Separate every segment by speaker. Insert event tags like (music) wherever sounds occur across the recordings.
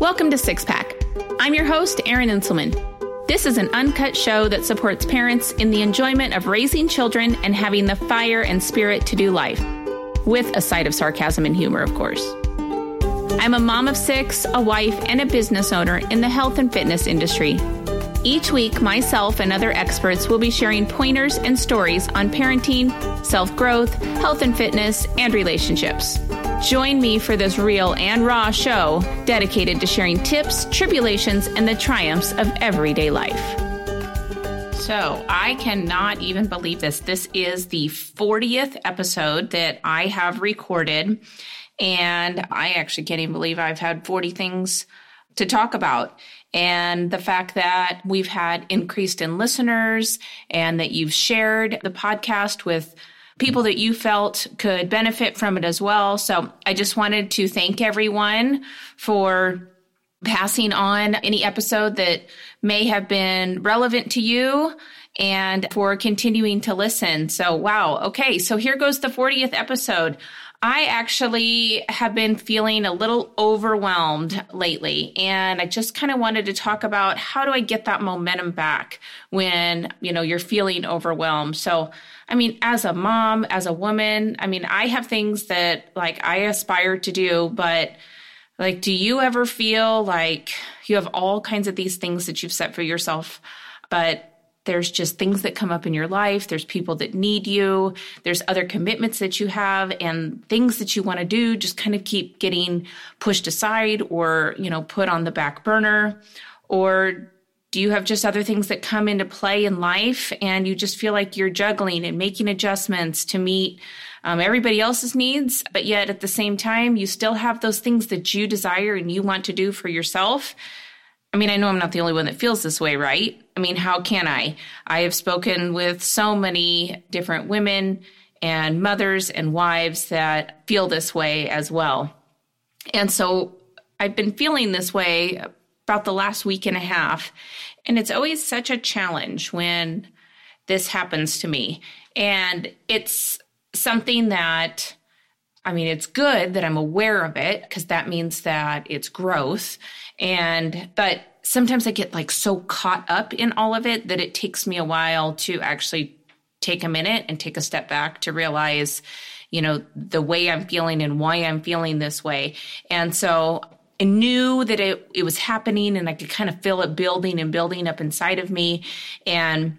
Speaker 1: Welcome to Six Pack. I'm your host, Erin Inselman. This is an uncut show that supports parents in the enjoyment of raising children and having the fire and spirit to do life, with a side of sarcasm and humor, of course. I'm a mom of six, a wife, and a business owner in the health and fitness industry. Each week, myself and other experts will be sharing pointers and stories on parenting, self growth, health and fitness, and relationships. Join me for this real and raw show dedicated to sharing tips, tribulations, and the triumphs of everyday life. So, I cannot even believe this. This is the 40th episode that I have recorded. And I actually can't even believe I've had 40 things to talk about. And the fact that we've had increased in listeners and that you've shared the podcast with people that you felt could benefit from it as well. So I just wanted to thank everyone for passing on any episode that may have been relevant to you and for continuing to listen. So, wow. Okay. So here goes the 40th episode. I actually have been feeling a little overwhelmed lately and I just kind of wanted to talk about how do I get that momentum back when, you know, you're feeling overwhelmed. So, I mean, as a mom, as a woman, I mean, I have things that like I aspire to do, but like, do you ever feel like you have all kinds of these things that you've set for yourself, but there's just things that come up in your life. There's people that need you. There's other commitments that you have and things that you want to do just kind of keep getting pushed aside or, you know, put on the back burner. Or do you have just other things that come into play in life and you just feel like you're juggling and making adjustments to meet um, everybody else's needs, but yet at the same time, you still have those things that you desire and you want to do for yourself? I mean, I know I'm not the only one that feels this way, right? I mean, how can I? I have spoken with so many different women and mothers and wives that feel this way as well. And so I've been feeling this way about the last week and a half. And it's always such a challenge when this happens to me. And it's something that I mean, it's good that I'm aware of it because that means that it's growth. And, but sometimes I get like so caught up in all of it that it takes me a while to actually take a minute and take a step back to realize, you know, the way I'm feeling and why I'm feeling this way. And so I knew that it, it was happening and I could kind of feel it building and building up inside of me. And,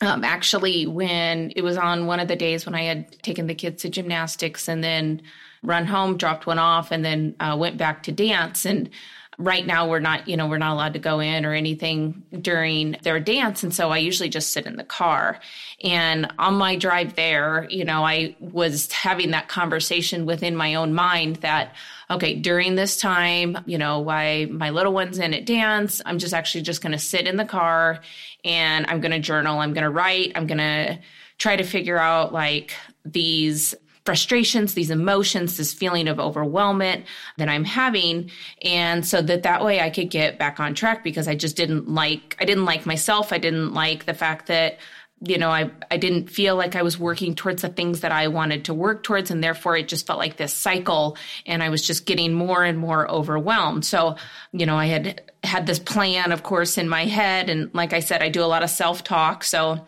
Speaker 1: um, actually, when it was on one of the days when I had taken the kids to gymnastics and then run home, dropped one off, and then uh, went back to dance. And right now, we're not, you know, we're not allowed to go in or anything during their dance. And so I usually just sit in the car. And on my drive there, you know, I was having that conversation within my own mind that, okay, during this time, you know, why my little one's in at dance, I'm just actually just going to sit in the car and I'm going to journal. I'm going to write. I'm going to try to figure out like these frustrations, these emotions, this feeling of overwhelmment that I'm having. And so that that way I could get back on track because I just didn't like, I didn't like myself. I didn't like the fact that you know, I, I didn't feel like I was working towards the things that I wanted to work towards. And therefore it just felt like this cycle and I was just getting more and more overwhelmed. So, you know, I had had this plan, of course, in my head. And like I said, I do a lot of self talk. So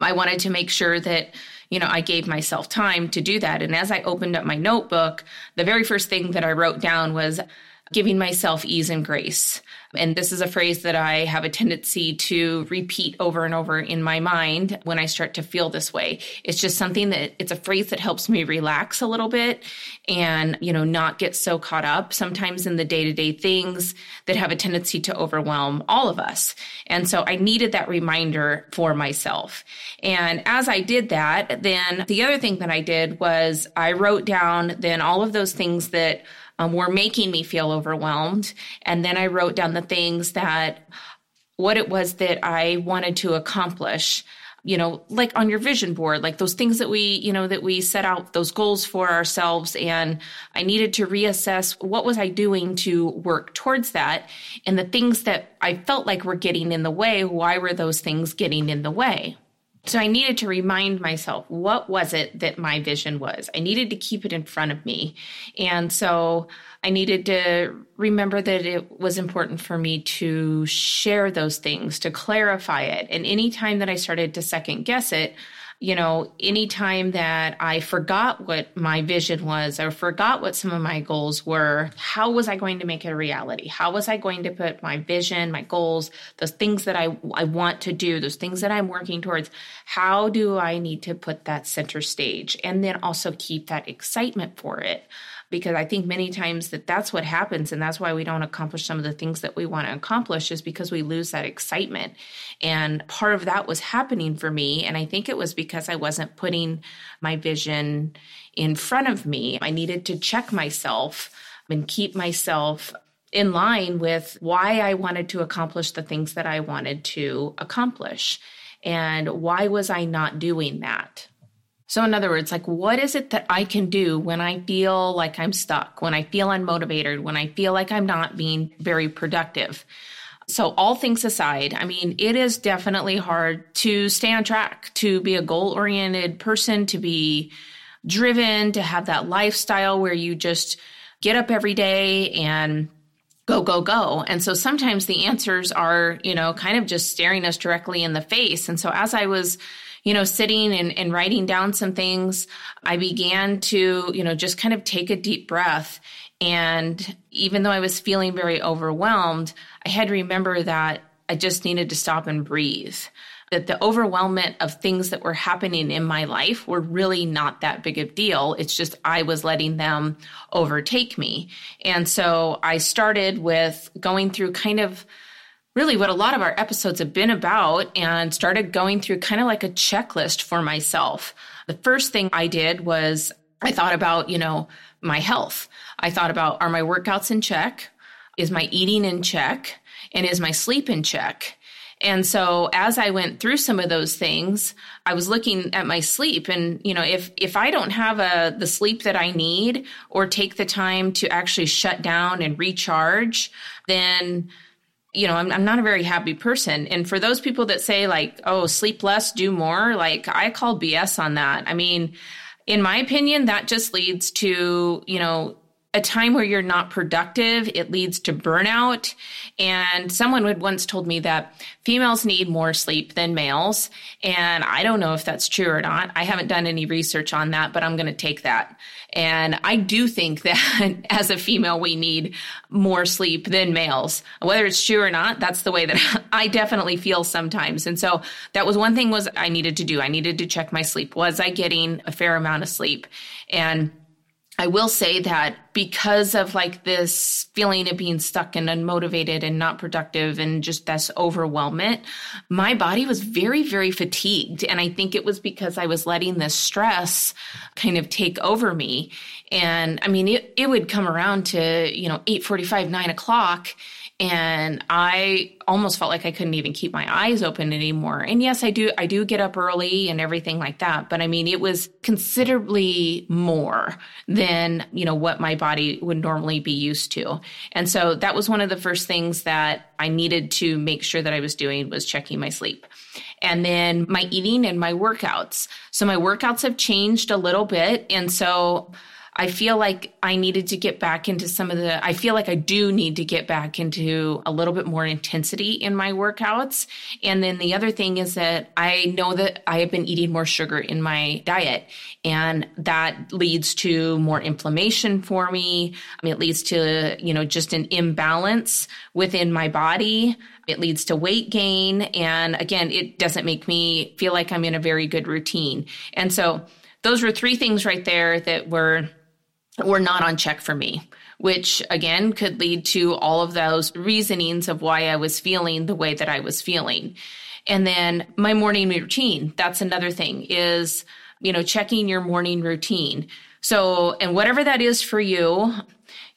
Speaker 1: I wanted to make sure that, you know, I gave myself time to do that. And as I opened up my notebook, the very first thing that I wrote down was giving myself ease and grace. And this is a phrase that I have a tendency to repeat over and over in my mind when I start to feel this way. It's just something that it's a phrase that helps me relax a little bit and, you know, not get so caught up sometimes in the day to day things that have a tendency to overwhelm all of us. And so I needed that reminder for myself. And as I did that, then the other thing that I did was I wrote down then all of those things that um, were making me feel overwhelmed. And then I wrote down the things that, what it was that I wanted to accomplish you know like on your vision board like those things that we you know that we set out those goals for ourselves. And i needed to reassess what was i doing to work towards that. And the things that i felt like were getting in the way why were those things getting in the way So I needed to remind myself what was it that my vision was. I needed to keep it in front of me. And so I needed to remember that it was important for me to share those things, to clarify it. And anytime that I started to second guess it, you know, anytime that I forgot what my vision was or forgot what some of my goals were, how was I going to make it a reality? How was I going to put my vision, my goals, those things that I, I want to do, those things that I'm working towards, how do I need to put that center stage? And then also keep that excitement for it because I think many times that that's what happens and that's why we don't accomplish some of the things that we want to accomplish is because we lose that excitement. And part of that was happening for me and I think it was because I wasn't putting my vision in front of me. I needed to check myself and keep myself in line with why I wanted to accomplish the things that I wanted to accomplish. And why was I not doing that? So, in other words, like, what is it that I can do when I feel like I'm stuck, when I feel unmotivated, when I feel like I'm not being very productive? So, all things aside, I mean, it is definitely hard to stay on track, to be a goal oriented person, to be driven, to have that lifestyle where you just get up every day and go, go, go. And so sometimes the answers are, you know, kind of just staring us directly in the face. And so as I was you know, sitting and, and writing down some things, I began to, you know, just kind of take a deep breath. And even though I was feeling very overwhelmed, I had to remember that I just needed to stop and breathe. That the overwhelmment of things that were happening in my life were really not that big of a deal. It's just I was letting them overtake me. And so I started with going through kind of really what a lot of our episodes have been about and started going through kind of like a checklist for myself. The first thing I did was I thought about, you know, my health. I thought about are my workouts in check? Is my eating in check? And is my sleep in check? And so as I went through some of those things, I was looking at my sleep and you know if if I don't have a the sleep that I need or take the time to actually shut down and recharge, then you know, I'm, I'm not a very happy person. And for those people that say, like, oh, sleep less, do more, like, I call BS on that. I mean, in my opinion, that just leads to, you know, a time where you're not productive. It leads to burnout. And someone had once told me that females need more sleep than males. And I don't know if that's true or not. I haven't done any research on that, but I'm going to take that. And I do think (laughs) that as a female, we need more sleep than males. Whether it's true or not, that's the way that (laughs) I definitely feel sometimes. And so that was one thing was I needed to do. I needed to check my sleep. Was I getting a fair amount of sleep? And I will say that because of like this feeling of being stuck and unmotivated and not productive and just this overwhelmment, my body was very, very fatigued. And I think it was because I was letting this stress kind of take over me. And I mean, it, it would come around to, you know, 845, nine o'clock and I almost felt like I couldn't even keep my eyes open anymore. And yes, I do I do get up early and everything like that, but I mean it was considerably more than, you know, what my body would normally be used to. And so that was one of the first things that I needed to make sure that I was doing was checking my sleep. And then my eating and my workouts. So my workouts have changed a little bit and so I feel like I needed to get back into some of the, I feel like I do need to get back into a little bit more intensity in my workouts. And then the other thing is that I know that I have been eating more sugar in my diet and that leads to more inflammation for me. I mean, it leads to, you know, just an imbalance within my body. It leads to weight gain. And again, it doesn't make me feel like I'm in a very good routine. And so those were three things right there that were were not on check for me, which again could lead to all of those reasonings of why I was feeling the way that I was feeling. And then my morning routine, that's another thing is, you know, checking your morning routine. So, and whatever that is for you,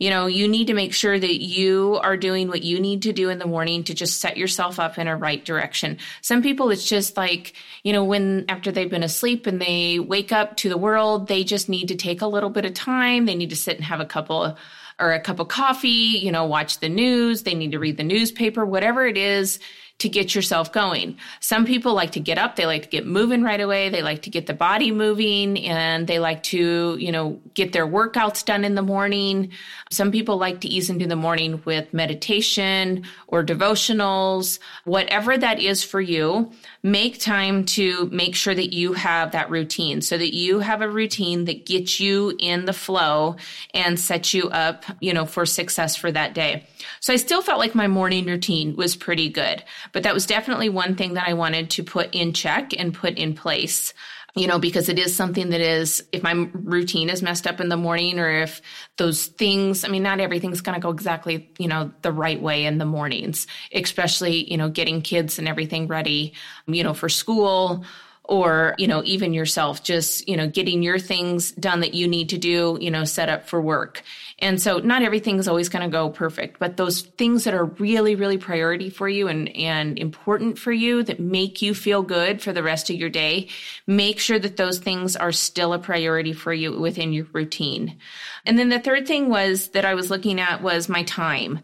Speaker 1: you know, you need to make sure that you are doing what you need to do in the morning to just set yourself up in a right direction. Some people, it's just like, you know, when after they've been asleep and they wake up to the world, they just need to take a little bit of time. They need to sit and have a couple or a cup of coffee, you know, watch the news. They need to read the newspaper, whatever it is to get yourself going. Some people like to get up, they like to get moving right away, they like to get the body moving, and they like to, you know, get their workouts done in the morning. Some people like to ease into the morning with meditation or devotionals, whatever that is for you. Make time to make sure that you have that routine so that you have a routine that gets you in the flow and sets you up, you know, for success for that day. So I still felt like my morning routine was pretty good, but that was definitely one thing that I wanted to put in check and put in place you know, because it is something that is, if my routine is messed up in the morning or if those things, I mean, not everything's going to go exactly, you know, the right way in the mornings, especially, you know, getting kids and everything ready, you know, for school or you know even yourself just you know getting your things done that you need to do you know set up for work. And so not everything is always going to go perfect but those things that are really really priority for you and and important for you that make you feel good for the rest of your day make sure that those things are still a priority for you within your routine. And then the third thing was that I was looking at was my time.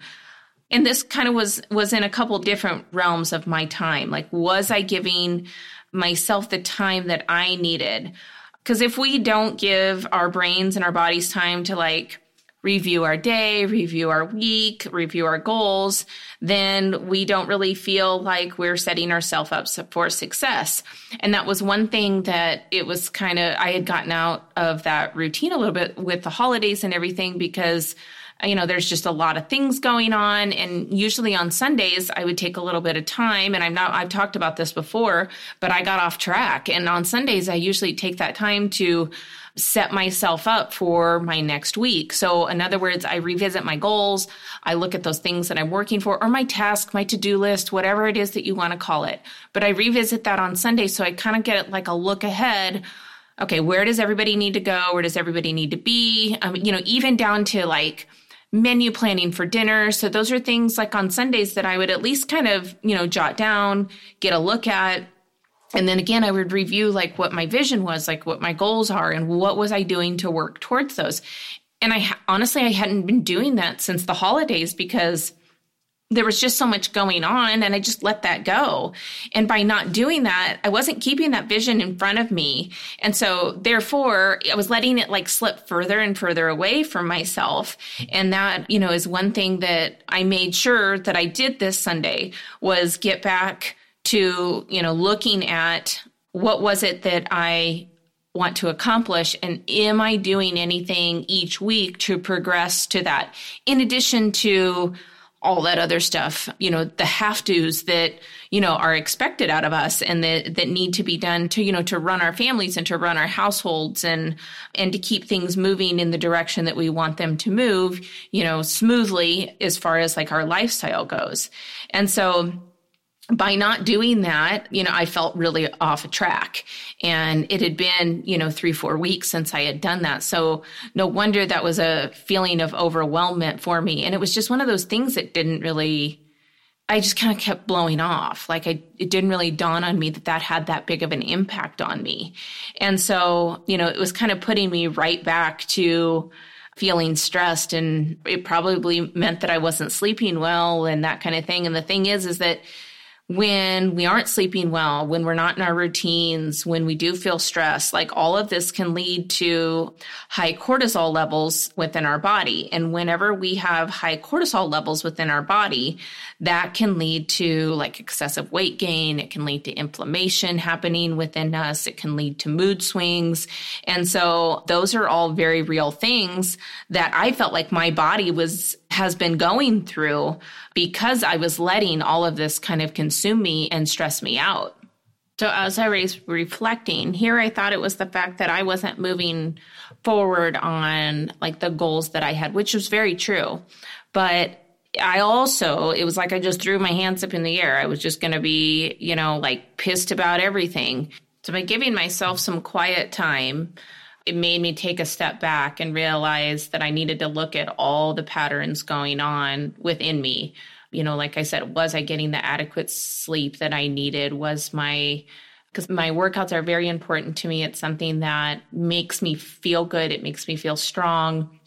Speaker 1: And this kind of was was in a couple different realms of my time. Like was i giving myself the time that I needed. Because if we don't give our brains and our bodies time to like review our day, review our week, review our goals, then we don't really feel like we're setting ourselves up for success. And that was one thing that it was kind of, I had gotten out of that routine a little bit with the holidays and everything because you know, there's just a lot of things going on. And usually on Sundays, I would take a little bit of time. And I'm not, I've talked about this before, but I got off track. And on Sundays, I usually take that time to set myself up for my next week. So, in other words, I revisit my goals. I look at those things that I'm working for or my task, my to do list, whatever it is that you want to call it. But I revisit that on Sunday. So I kind of get like a look ahead okay, where does everybody need to go? Where does everybody need to be? Um, you know, even down to like menu planning for dinner. So those are things like on Sundays that I would at least kind of, you know, jot down, get a look at. And then again, I would review like what my vision was, like what my goals are and what was I doing to work towards those. And I honestly, I hadn't been doing that since the holidays because there was just so much going on and I just let that go. And by not doing that, I wasn't keeping that vision in front of me. And so therefore I was letting it like slip further and further away from myself. And that, you know, is one thing that I made sure that I did this Sunday was get back to, you know, looking at what was it that I want to accomplish and am I doing anything each week to progress to that? In addition to all that other stuff, you know, the have tos that, you know, are expected out of us and that, that need to be done to, you know, to run our families and to run our households and, and to keep things moving in the direction that we want them to move, you know, smoothly as far as like our lifestyle goes. And so, by not doing that, you know, I felt really off a track. And it had been, you know, three, four weeks since I had done that. So no wonder that was a feeling of overwhelmment for me. And it was just one of those things that didn't really, I just kind of kept blowing off. Like I, it didn't really dawn on me that that had that big of an impact on me. And so, you know, it was kind of putting me right back to, feeling stressed and it probably meant that I wasn't sleeping well and that kind of thing. And the thing is, is that when we aren't sleeping well, when we're not in our routines, when we do feel stress, like all of this can lead to high cortisol levels within our body. And whenever we have high cortisol levels within our body, that can lead to like excessive weight gain. It can lead to inflammation happening within us. It can lead to mood swings. And so those are all very real things that I felt like my body was has been going through because I was letting all of this kind of consume me and stress me out. So as I was reflecting, here I thought it was the fact that I wasn't moving forward on like the goals that I had, which was very true. But I also, it was like I just threw my hands up in the air. I was just going to be, you know, like pissed about everything. So by giving myself some quiet time, it made me take a step back and realize that I needed to look at all the patterns going on within me. You know, like I said, was I getting the adequate sleep that I needed? Was my because my workouts are very important to me. It's something that makes me feel good. It makes me feel strong.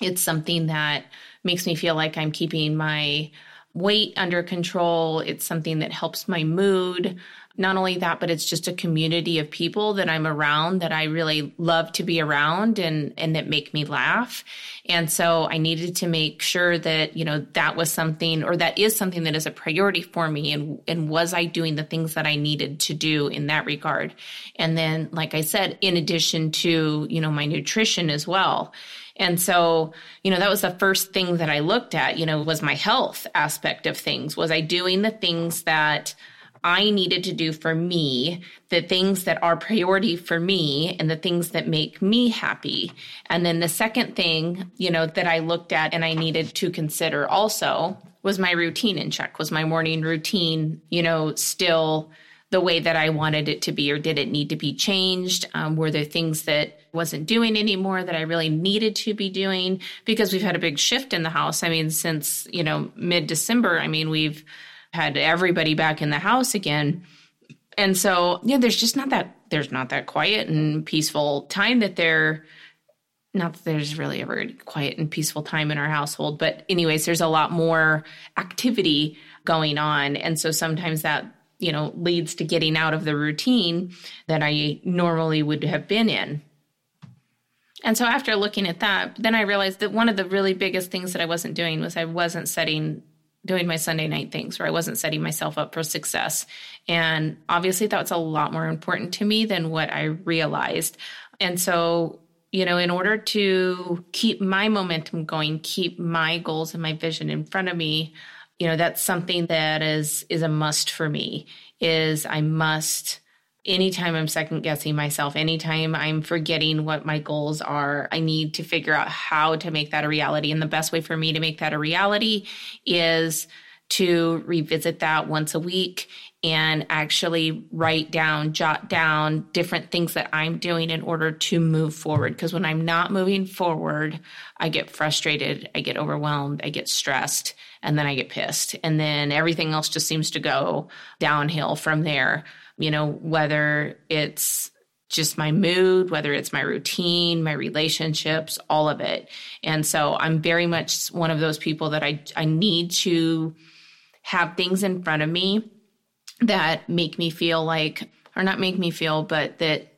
Speaker 1: It's something that makes me feel like I'm keeping my weight under control. It's something that helps my mood. Not only that, but it's just a community of people that I'm around that I really love to be around and, and that make me laugh. And so I needed to make sure that, you know, that was something or that is something that is a priority for me. And, and was I doing the things that I needed to do in that regard? And then, like I said, in addition to, you know, my nutrition as well. And so, you know, that was the first thing that I looked at, you know, was my health aspect of things. Was I doing the things that I needed to do for me, the things that are priority for me and the things that make me happy. And then the second thing, you know, that I looked at and I needed to consider also was my routine in check. Was my morning routine, you know, still the way that I wanted it to be, or did it need to be changed? Um, were there things that wasn't doing anymore that I really needed to be doing? Because we've had a big shift in the house. I mean, since, you know, mid December, I mean, we've had everybody back in the house again. And so, yeah, there's just not that, there's not that quiet and peaceful time that there, not that there's really ever quiet and peaceful time in our household, but anyways, there's a lot more activity going on. And so sometimes that you know, leads to getting out of the routine that I normally would have been in. And so after looking at that, then I realized that one of the really biggest things that I wasn't doing was I wasn't setting doing my Sunday night things where I wasn't setting myself up for success. And obviously that's a lot more important to me than what I realized. And so, you know, in order to keep my momentum going, keep my goals and my vision in front of me, you know that's something that is is a must for me is i must anytime i'm second guessing myself anytime i'm forgetting what my goals are i need to figure out how to make that a reality and the best way for me to make that a reality is to revisit that once a week and actually write down, jot down different things that I'm doing in order to move forward. Because when I'm not moving forward, I get frustrated, I get overwhelmed, I get stressed, and then I get pissed. And then everything else just seems to go downhill from there. You know, whether it's just my mood, whether it's my routine, my relationships, all of it. And so I'm very much one of those people that I, I need to have things in front of me that make me feel like, or not make me feel, but that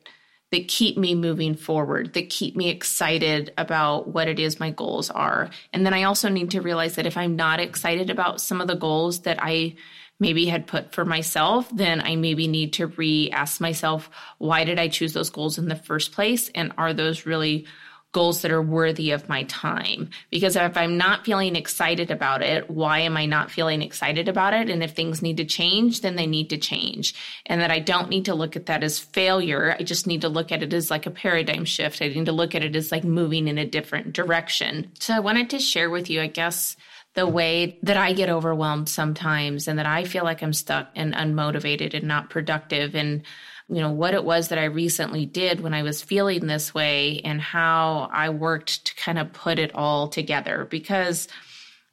Speaker 1: that keep me moving forward, that keep me excited about what it is my goals are. And then I also need to realize that if I'm not excited about some of the goals that I maybe had put for myself, then I maybe need to re ask myself, why did I choose those goals in the first place? And are those really goals that are worthy of my time. Because if I'm not feeling excited about it, why am I not feeling excited about it? And if things need to change, then they need to change. And that I don't need to look at that as failure. I just need to look at it as like a paradigm shift. I need to look at it as like moving in a different direction. So I wanted to share with you, I guess, the way that I get overwhelmed sometimes and that I feel like I'm stuck and unmotivated and not productive and you know, what it was that I recently did when I was feeling this way and how I worked to kind of put it all together. Because,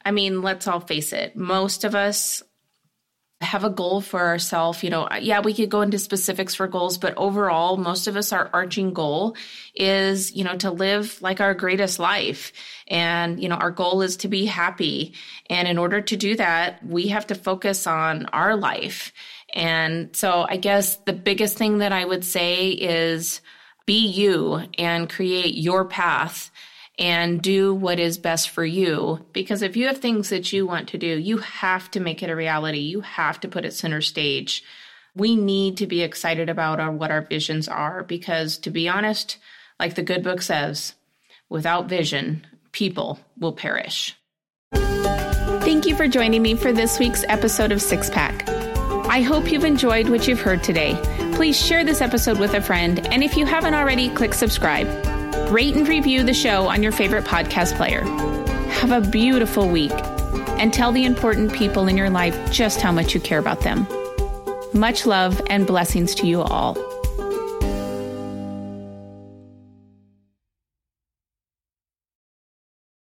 Speaker 1: I mean, let's all face it, most of us have a goal for ourselves. You know, yeah, we could go into specifics for goals, but overall, most of us, our arching goal is, you know, to live like our greatest life. And, you know, our goal is to be happy. And in order to do that, we have to focus on our life and so I guess the biggest thing that I would say is be you and create your path and do what is best for you. Because if you have things that you want to do, you have to make it a reality. You have to put it center stage. We need to be excited about our, what our visions are because, to be honest, like the good book says, without vision, people will perish.
Speaker 2: Thank you for joining me for this week's episode of Six Pack. I hope you've enjoyed what you've heard today. Please share this episode with a friend, and if you haven't already, click subscribe. Rate and review the show on your favorite podcast player. Have a beautiful week, and tell the important people in your life just how much you care about them. Much love and blessings to you all.